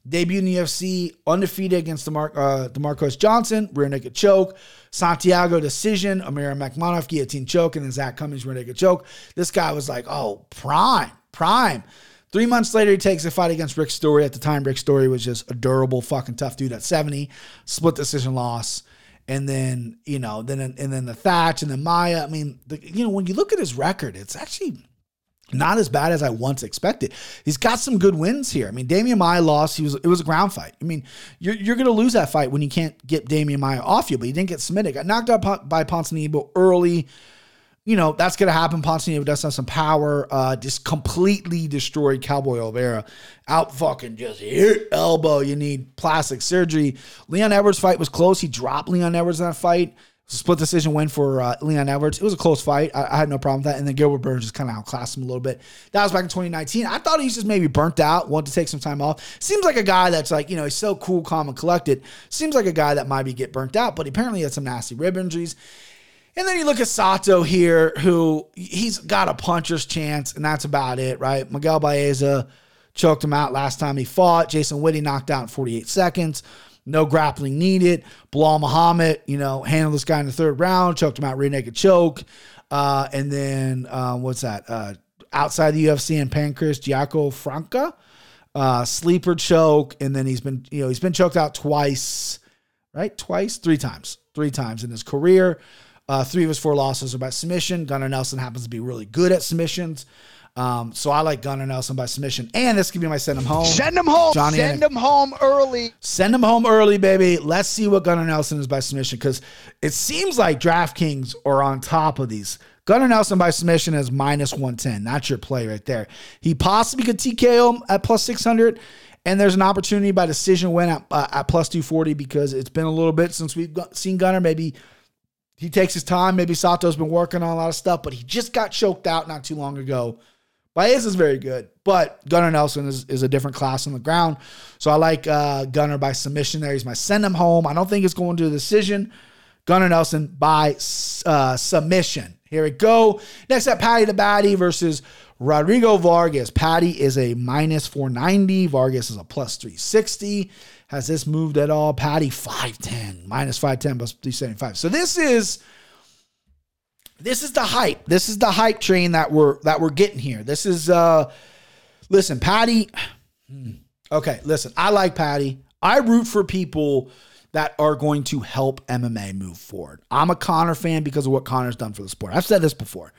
Debuted in the UFC, undefeated against DeMar- uh, Johnson, rear naked choke. Santiago decision, Omari Akhmedov guillotine choke, and then Zak Cummings rear naked choke. This guy was like, oh, prime, prime. Three months later, he takes a fight against Rick Story. At the time, Rick Story was just a durable, fucking tough dude at 70, split decision loss. And then, you know, then and then the Thatch and then Maia. I mean, the, you know, when you look at his record, it's actually not as bad as I once expected. He's got some good wins here. I mean, Demian Maia lost. He was it was a ground fight. I mean, you're, you're going to lose that fight when you can't get Demian Maia off you, but he didn't get submitted. Got knocked out by Ponzinibbio early. You know, that's going to happen. Ponzinibbio does have some power. Uh, just completely destroyed Cowboy Oliveira. Out fucking just hit elbow. You need plastic surgery. Leon Edwards fight was close. He dropped Leon Edwards in that fight split decision win for uh, Leon Edwards. It was a close fight. I, I, had no problem with that. And then Gilbert Burns just kind of outclassed him a little bit. That was back in 2019. I thought he's just maybe burnt out, wanted to take some time off. Seems like a guy that's like, you know, he's so cool, calm, and collected. Seems like a guy that might be get burnt out, but apparently had some nasty rib injuries. And then you look at Sato here, who he's got a puncher's chance, and that's about it, right? Miguel Baeza choked him out last time he fought. Jason Witty knocked out in 48 seconds no grappling needed. Belal Muhammad, you know, handled this guy in the third round, choked him out rear naked choke. Uh, and then um, what's that? Uh, outside the UFC and Pancrase Giaco Franca, uh, sleeper choke, and then he's been, you know, he's been choked out twice, right? Twice, three times, three times in his career. Uh, three of his four losses are by submission. Gunnar Nelson happens to be really good at submissions. Um, so I like Gunnar Nelson by submission. And this could be my send him home. Send him home. Johnny send him home early. Send him home early, baby. Let's see what Gunnar Nelson is by submission because it seems like DraftKings are on top of these. Gunnar Nelson by submission is minus 110. That's your play right there. He possibly could TKO him at plus 600. And there's an opportunity by decision win at, uh, at plus 240 because it's been a little bit since we've seen Gunnar. Maybe he takes his time. Maybe Sato's been working on a lot of stuff, but he just got choked out not too long ago. Baez is very good, but Gunnar Nelson is, is a different class on the ground. So I like uh, Gunnar by submission there. He's my send him home. I don't think it's going to a decision. Gunnar Nelson by uh, submission. Here we go. Next up, Paddy the Baddy versus Rodrigo Vargas. Paddy is a minus 490. Vargas is a plus 360. Has this moved at all? Paddy 510, minus 510 plus 375. So this is this is the hype. This is the hype train that we're that we're getting here. This is uh listen, Paddy. Hmm, okay, listen, I like Paddy. I root for people that are going to help MMA move forward. I'm a Conor fan because of what Conor's done for the sport. I've said this before.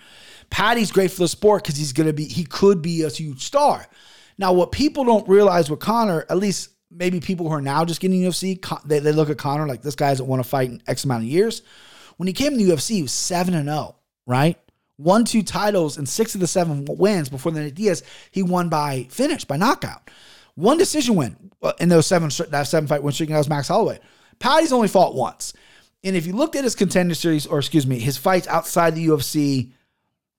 Paddy's great for the sport because he's gonna be he could be a huge star. Now, what people don't realize with Conor, at least maybe people who are now just getting UFC, they, they look at Conor like this guy hasn't won a fight in X amount of years. When he came to the UFC, he was 7 and 0, right? Won two titles and six of the seven wins before the Diaz, he won by finish, by knockout. One decision win uh, in those seven that seven fight win streak, and that was Max Holloway. Paddy's only fought once. And if you looked at his contender series, or excuse me, his fights outside the UFC,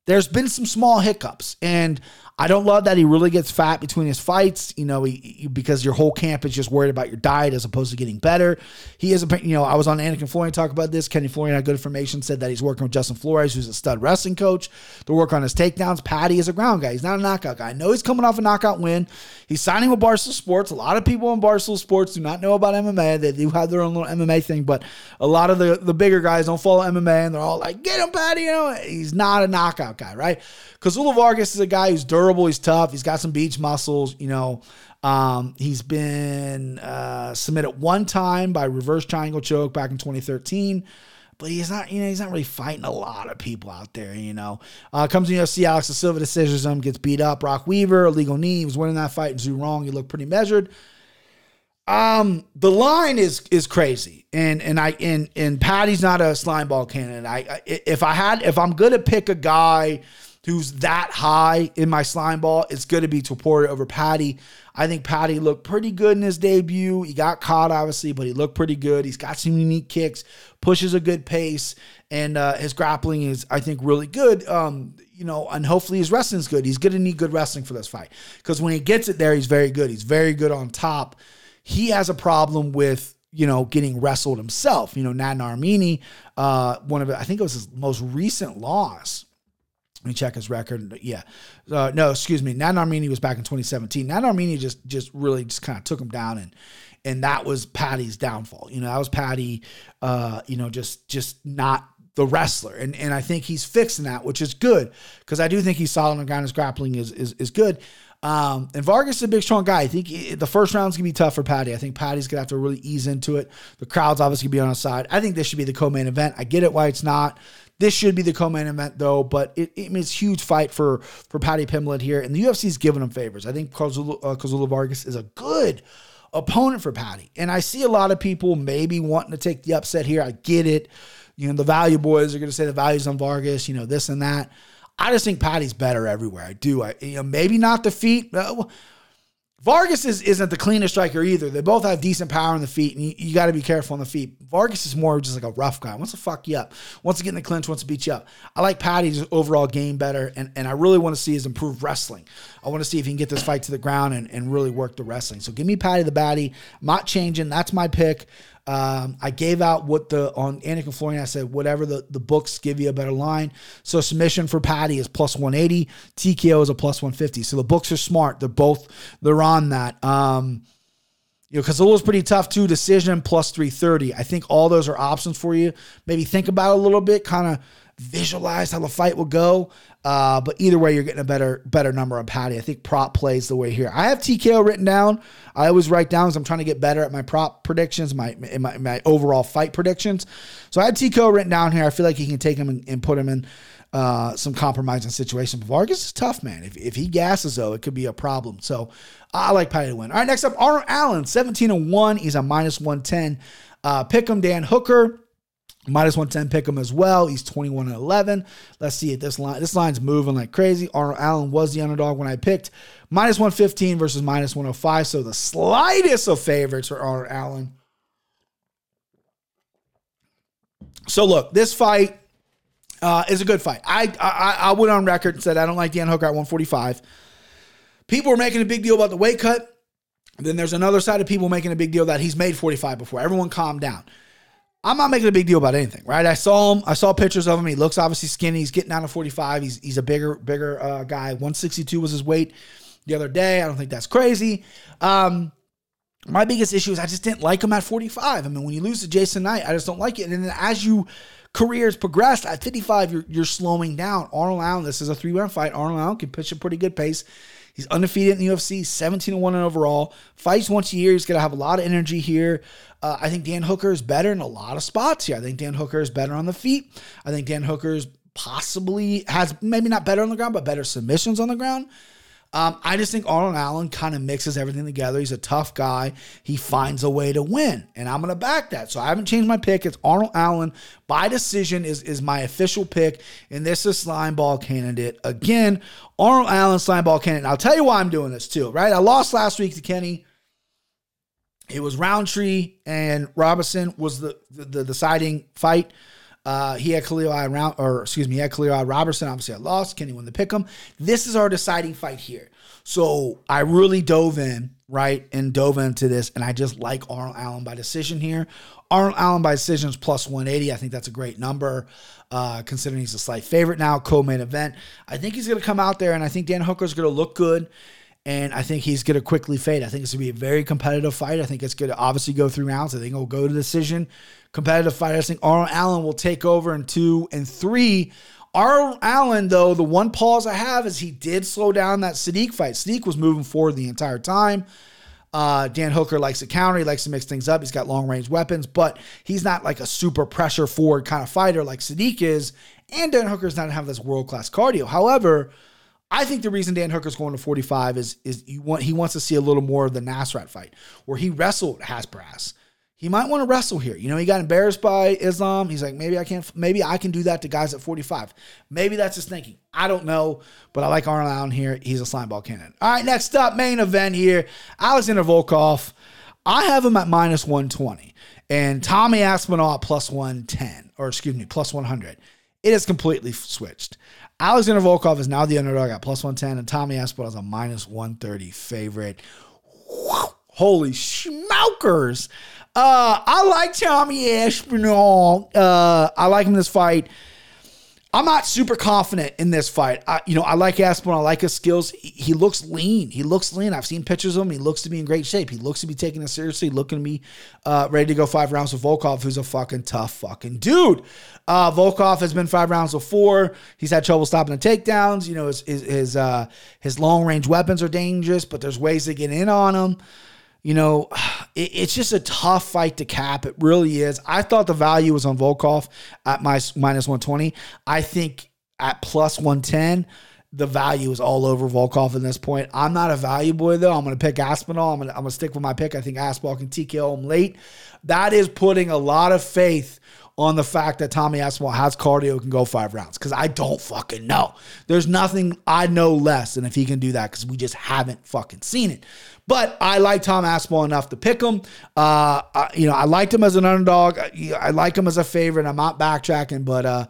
there's been some small hiccups. And I don't love that he really gets fat between his fights, you know, he, he, because your whole camp is just worried about your diet as opposed to getting better. He is, a, you know, I was on Anik and Florian talk about this. Kenny Florian had good information, said that he's working with Justin Flores, who's a stud wrestling coach, to work on his takedowns. Paddy is a ground guy. He's not a knockout guy. I know he's coming off a knockout win. He's signing with Barstool Sports. A lot of people in Barstool Sports do not know about MMA. They do have their own little MMA thing, but a lot of the, the bigger guys don't follow MMA and they're all like, get him, Paddy. You know, he's not a knockout guy, right? Kazula Vargas is a guy who's durable. He's tough. He's got some beach muscles. You know, um, he's been uh, submitted one time by reverse triangle choke back in 2013 but he's not, you know, he's not really fighting a lot of people out there, you know. Uh, comes to UFC, Alex da Silva decisions him, gets beat up. Brock Weaver, illegal knee, he was winning that fight and Zhu Rong. He looked pretty measured. Um, the line is is crazy, and and I and and Paddy's not a slime ball candidate. I, I if I had if I'm gonna pick a guy who's that high in my slime ball, it's going to be Topuria over Paddy. I think Paddy looked pretty good in his debut. He got caught, obviously, but he looked pretty good. He's got some unique kicks, pushes a good pace, and uh, his grappling is, I think, really good. Um, you know, and hopefully his wrestling's good. He's going to need good wrestling for this fight because when he gets it there, he's very good. He's very good on top. He has a problem with you know, getting wrestled himself. You know, Nad Narimani, uh, one of I think it was his most recent loss let me check his record. Yeah, uh, no, excuse me. Nad Narimani was back in 2017. Nad Narimani just just really just kind of took him down, and and that was Paddy's downfall. You know, that was Paddy. Uh, you know, just just not the wrestler, and and I think he's fixing that, which is good because I do think he's solid on ground. Grappling is is is good. Um, and Vargas is a big, strong guy. I think the first round's gonna be tough for Paddy. I think Paddy's gonna have to really ease into it. The crowd's obviously gonna be on his side. I think this should be the co-main event. I get it why it's not. This should be the co-main event though, but it, it it's huge fight for for Paddy Pimblett here, and the UFC's giving him favors. I think Kazula, uh, Vargas is a good opponent for Paddy, and I see a lot of people maybe wanting to take the upset here. I get it. You know, the value boys are going to say the values on Vargas. You know, this and that. I just think Paddy's better everywhere. I do. I you know maybe not the feet. Uh, Vargas is, isn't the cleanest striker either. They both have decent power on the feet, and you, you got to be careful on the feet. Vargas is more just like a rough guy. Wants to fuck you up. Wants to get in the clinch. Wants to beat you up. I like Paddy's overall game better, and, and I really want to see his improved wrestling. I want to see if he can get this fight to the ground and, and really work the wrestling. So give me Paddy the. I'm not changing. That's my pick. Um, I gave out what the on Anik and Florian. I said whatever the, the books give you a better line. So submission for Paddy is plus 180. TKO is a plus 150. So the books are smart. They're both they're on that. Um, you know, Kazula's pretty tough too. Decision plus 330. I think all those are options for you. Maybe think about a little bit, kind of visualize how the fight will go. Uh, but either way, you're getting a better better number on Paddy. I think prop plays the way here. I have TKO written down. I always write down because I'm trying to get better at my prop predictions, my, my my overall fight predictions. So I had TKO written down here. I feel like he can take him and, and put him in uh, some compromising situation. But Vargas is tough, man. If, if he gasses, though, it could be a problem. So I like Paddy to win. All right, next up, Arnold Allen, 17 and 1. He's a minus 110. Uh, pick him, Dan Hooker. Minus 110 pick him as well. He's 21 and 11. Let's see it. This line, this line's moving like crazy. Arnold Allen was the underdog when I picked. Minus 115 versus minus 105. So the slightest of favorites for Arnold Allen. So look, this fight uh, is a good fight. I, I I went on record and said I don't like Dan Hooker at 145. People were making a big deal about the weight cut. Then there's another side of people making a big deal that he's made 45 before. Everyone calm down. I'm not making a big deal about anything, right? I saw him. I saw pictures of him. He looks obviously skinny. He's getting down to 45. He's he's a bigger bigger uh, guy. 162 was his weight the other day. I don't think that's crazy. Um, my biggest issue is I just didn't like him at 45. I mean, when you lose to Jason Knight, I just don't like it. And then as you careers progressed at 55, you're, you're slowing down. Arnold Allen, this is a three round fight. Arnold Allen can pitch a pretty good pace. He's undefeated in the UFC, 17 1 in overall. Fights once a year. He's going to have a lot of energy here. Uh, I think Dan Hooker is better in a lot of spots here. I think Dan Hooker is better on the feet. I think Dan Hooker is possibly has maybe not better on the ground, but better submissions on the ground. Um, I just think Arnold Allen kind of mixes everything together. He's a tough guy. He finds a way to win, and I'm going to back that. So I haven't changed my pick. It's Arnold Allen by decision is is my official pick, and this is slime ball candidate again. Arnold Allen slime ball candidate. And I'll tell you why I'm doing this too. Right? I lost last week to Kenny. It was Rountree and Robinson was the the, the deciding fight. Uh, he had Khalil I round, or excuse me, he had Khalil I Robertson. Obviously, I lost. Kenny won the pick 'em. This is our deciding fight here. So I really dove in, right, and dove into this, and I just like Arnold Allen by decision here. Arnold Allen by decision is plus 180. I think that's a great number, uh, considering he's a slight favorite now, co-main event. I think he's going to come out there, and I think Dan Hooker's going to look good and I think he's going to quickly fade. I think it's going to be a very competitive fight. I think it's going to obviously go through rounds. I think it'll go to decision. Competitive fight. I think Arnold Allen will take over in two and three. Arnold Allen, though, the one pause I have is he did slow down that Sodiq fight. Sodiq was moving forward the entire time. Uh, Dan Hooker likes to counter. He likes to mix things up. He's got long range weapons, but he's not like a super pressure forward kind of fighter like Sodiq is. And Dan Hooker's not have this world class cardio. However, I think the reason Dan Hooker's going to 45 is is want, he wants to see a little more of the Nasrat fight where he wrestled Haqparast. He might want to wrestle here. You know, he got embarrassed by Islam. He's like, maybe I can't, maybe I can do that to guys at 45. Maybe that's his thinking. I don't know, but I like Arnold Allen here. He's a slime ball cannon. All right, next up, main event here. Alexander Volkov. I have him at minus 120 and Tommy Aspinall at plus 110, or excuse me, plus 100. It is completely switched. Alexander Volkov is now the underdog at plus 110, and Tommy Aspinall is a minus 130 favorite. Holy schmaukers. Uh, I like Tommy Aspinall. Uh, I like him in this fight. I'm not super confident in this fight. I, you know, I like Aspinall. I like his skills. He, he, looks lean. He looks lean. I've seen pictures of him. He looks to be in great shape. He looks to be taking it seriously, looking to be uh, ready to go five rounds with Volkov, who's a fucking tough fucking dude. Uh, Volkov has been five rounds before. He's had trouble stopping the takedowns. You know, his his his, uh, his long range weapons are dangerous, but there's ways to get in on him you know, it, it's just a tough fight to cap. It really is. I thought the value was on Volkov at my minus 120. I think at plus 110, the value is all over Volkov at this point. I'm not a value boy though. I'm going to pick Aspinall. I'm going to, I'm going to stick with my pick. I think Aspinall can TKO him late. That is putting a lot of faith on the fact that Tommy Aspinall has cardio can go five rounds because I don't fucking know. There's nothing I know less than if he can do that because we just haven't fucking seen it. But I like Tom Aspinall enough to pick him. Uh, I, you know, I liked him as an underdog. I, I like him as a favorite. I'm not backtracking, but uh,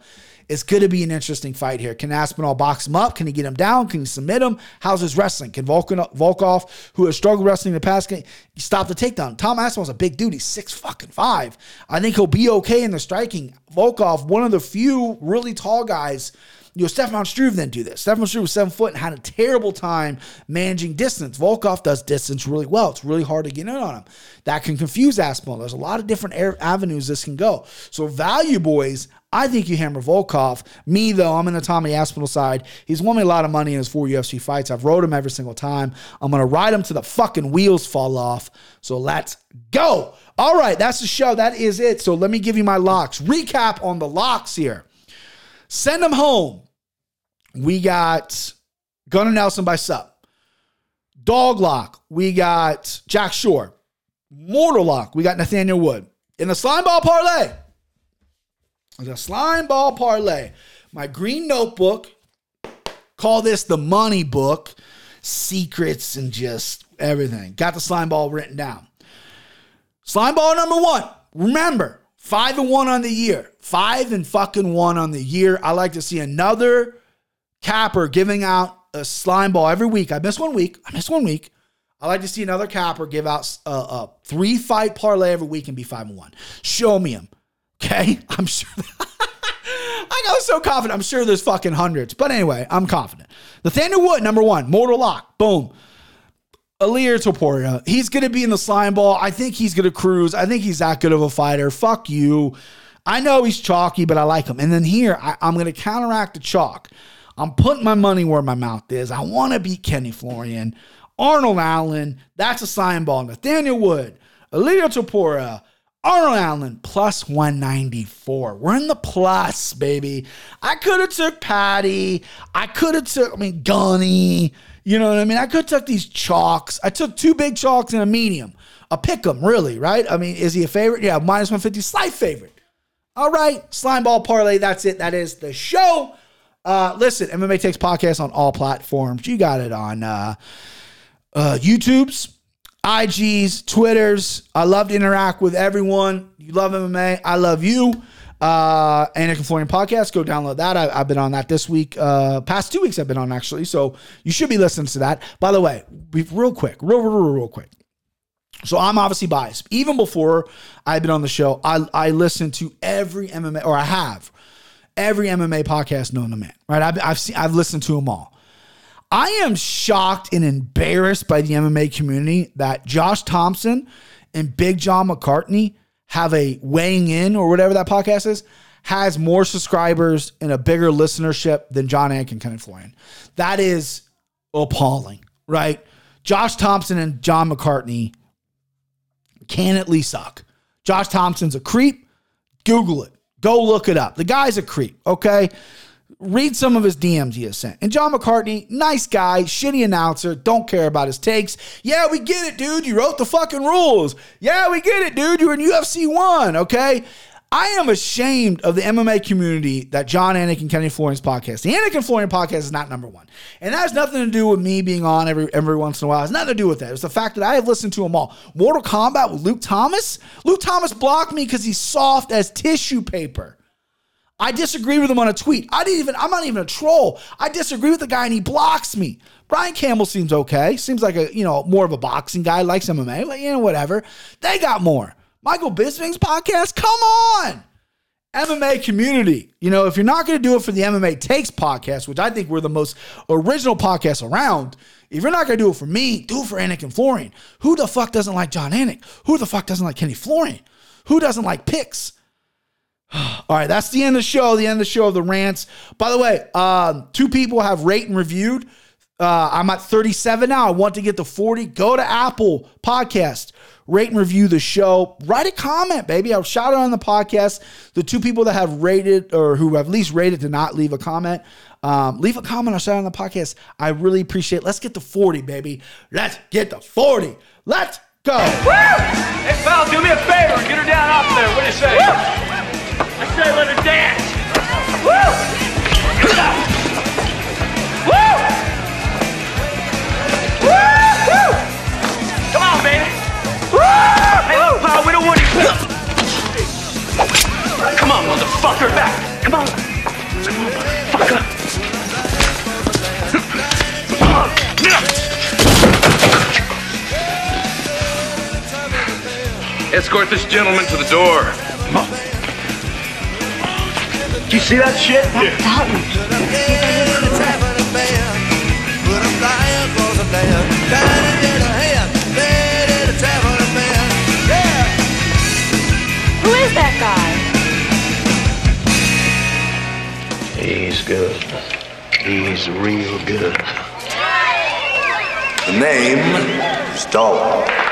it's going to be an interesting fight here. Can Aspinall box him up? Can he get him down? Can he submit him? How's his wrestling? Can Volkan, Volkov, who has struggled wrestling in the past, can stop the takedown? Tom Aspinall's a big dude. He's six fucking five. I think he'll be okay in the striking. Volkov, one of the few really tall guys you know, Stefan Struve then do this. Stefan Struve was seven foot and had a terrible time managing distance. Volkov does distance really well. It's really hard to get in on him. That can confuse Aspinall. There's a lot of different avenues this can go. So value boys, I think you hammer Volkov. Me, though, I'm in the Tommy Aspinall side. He's won me a lot of money in his four UFC fights. I've rode him every single time. I'm going to ride him to the fucking wheels fall off. So let's go. All right, that's the show. That is it. So let me give you my locks. Recap on the locks here. Send them home. We got Gunnar Nelson by sub. Dog lock. We got Jack Shore. Mortal lock. We got Nathaniel Wood. In the slime ball parlay. The slime ball parlay. My green notebook. Call this the money book. Secrets and just everything. Got the slime ball written down. Slime ball number one. Remember, five and one on the year. Five and fucking one on the year. I like to see another capper giving out a slime ball every week. I miss one week. I miss one week. I like to see another capper give out a, a three fight parlay every week and be five and one. Show me them. Okay. I'm sure. I was so confident. I'm sure there's fucking hundreds. But anyway, I'm confident. Nathaniel Wood, number one, Mortal Lock. Boom. Ilia Topuria, he's going to be in the slime ball. I think he's going to cruise. I think he's that good of a fighter. Fuck you. I know he's chalky, but I like him. And then here, I, am going to counteract the chalk. I'm putting my money where my mouth is. I want to beat Kenny Florian. Arnold Allen, that's a slime ball. Nathaniel Wood, Ilia Topuria, Arnold Allen plus 194. We're in the plus, baby. I could have took Paddy. I could have took, I mean, Gunny. You know what I mean? I could took these chalks. I took two big chalks and a medium. A pick 'em, really, right? I mean, is he a favorite? Yeah, minus 150, slight favorite. All right, slime ball parlay. That's it. That is the show. Uh, listen, MMA Takes Podcast on all platforms. You got it on uh, uh, YouTube's, IGs, Twitters. I love to interact with everyone. You love MMA. I love you. Uh, Anik Florian podcast. Go download that. I, have been on that this week. Uh, past two weeks I've been on actually. So you should be listening to that. By the way, real quick, real, real, real, real quick. So I'm obviously biased. Even before I've been on the show, I I listen to every MMA or I have every MMA podcast known to man. Right? I've I've seen I've listened to them all. I am shocked and embarrassed by the MMA community that Josh Thomson and Big John McCarthy have a weighing in or whatever that podcast is, has more subscribers and a bigger listenership than John Anik and Kenneth Florian. That is appalling, right? Josh Thomson and John McCarthy can at least suck. Josh Thomson's a creep. Google it. Go look it up. The guy's a creep, okay? Read some of his DMs he has sent. And John McCarthy, nice guy, shitty announcer, don't care about his takes. Yeah, we get it, dude. You wrote the fucking rules. Yeah, we get it, dude. You're in UFC 1, okay? I am ashamed of the MMA community that John Anik and Kenny Florian's podcast. The Anik and Florian podcast is not number one. And that has nothing to do with me being on every every once in a while. It has nothing to do with that. It's the fact that I have listened to them all. Mortal Kombat with Luke Thomas. Luke Thomas blocked me because he's soft as tissue paper. I disagree with him on a tweet. I didn't even, I'm not even a troll. I disagree with the guy and he blocks me. Brian Campbell seems okay. Seems like a, you know, more of a boxing guy, likes MMA, like, you know, whatever. They got more. Michael Bisping's podcast, come on. MMA community. You know, if you're not going to do it for the MMA Takes podcast, which I think we're the most original podcast around, if you're not going to do it for me, do it for Anik and Florian. Who the fuck doesn't like John Anik? Who the fuck doesn't like Kenny Florian? Who doesn't like picks? All right, that's the end of the show. The end of the show of the rants. By the way, um, two people have rate and reviewed. Uh, I'm at 37 now. I want to get to 40. Go to Apple Podcast, rate and review the show. Write a comment, baby. I'll shout it on the podcast. The two people that have rated or who have at least rated to not leave a comment, um, leave a comment or shout it on the podcast. I really appreciate. it. Let's get to 40, baby. Let's get to 40. Let's go. Woo! Hey, pal, do me a favor. Get her down off there. What do you say? Woo! Say let her dance. Woo! Woo! Woo! Woo! Come on, baby. Woo! Hey, look, pal, we don't want you. Come on, motherfucker, back. Come on. Come on, motherfucker. Come on. Escort this gentleman to the door. Come on. Do you see that shit? That's Dalton. Who is that guy? He's good. He's real good. The name is Dalton.